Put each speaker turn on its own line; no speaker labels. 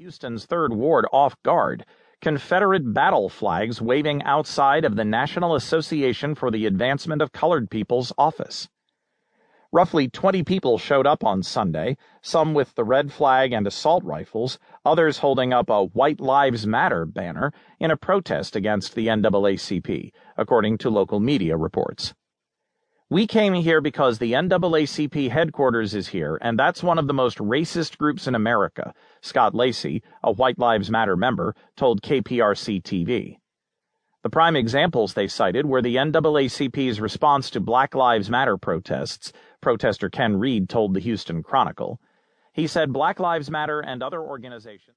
Houston's 3rd Ward off guard, Confederate battle flags waving outside of the National Association for the Advancement of Colored People's office. Roughly 20 people showed up on Sunday, some with the red flag and assault rifles, others holding up a White Lives Matter banner in a protest against the NAACP, according to local media reports. We came here because the NAACP headquarters is here, and that's one of the most racist groups in America, Scott Lacey, a White Lives Matter member, told KPRC TV. The prime examples they cited were the NAACP's response to Black Lives Matter protests, protester Ken Reed told the Houston Chronicle. He said Black Lives Matter and other organizations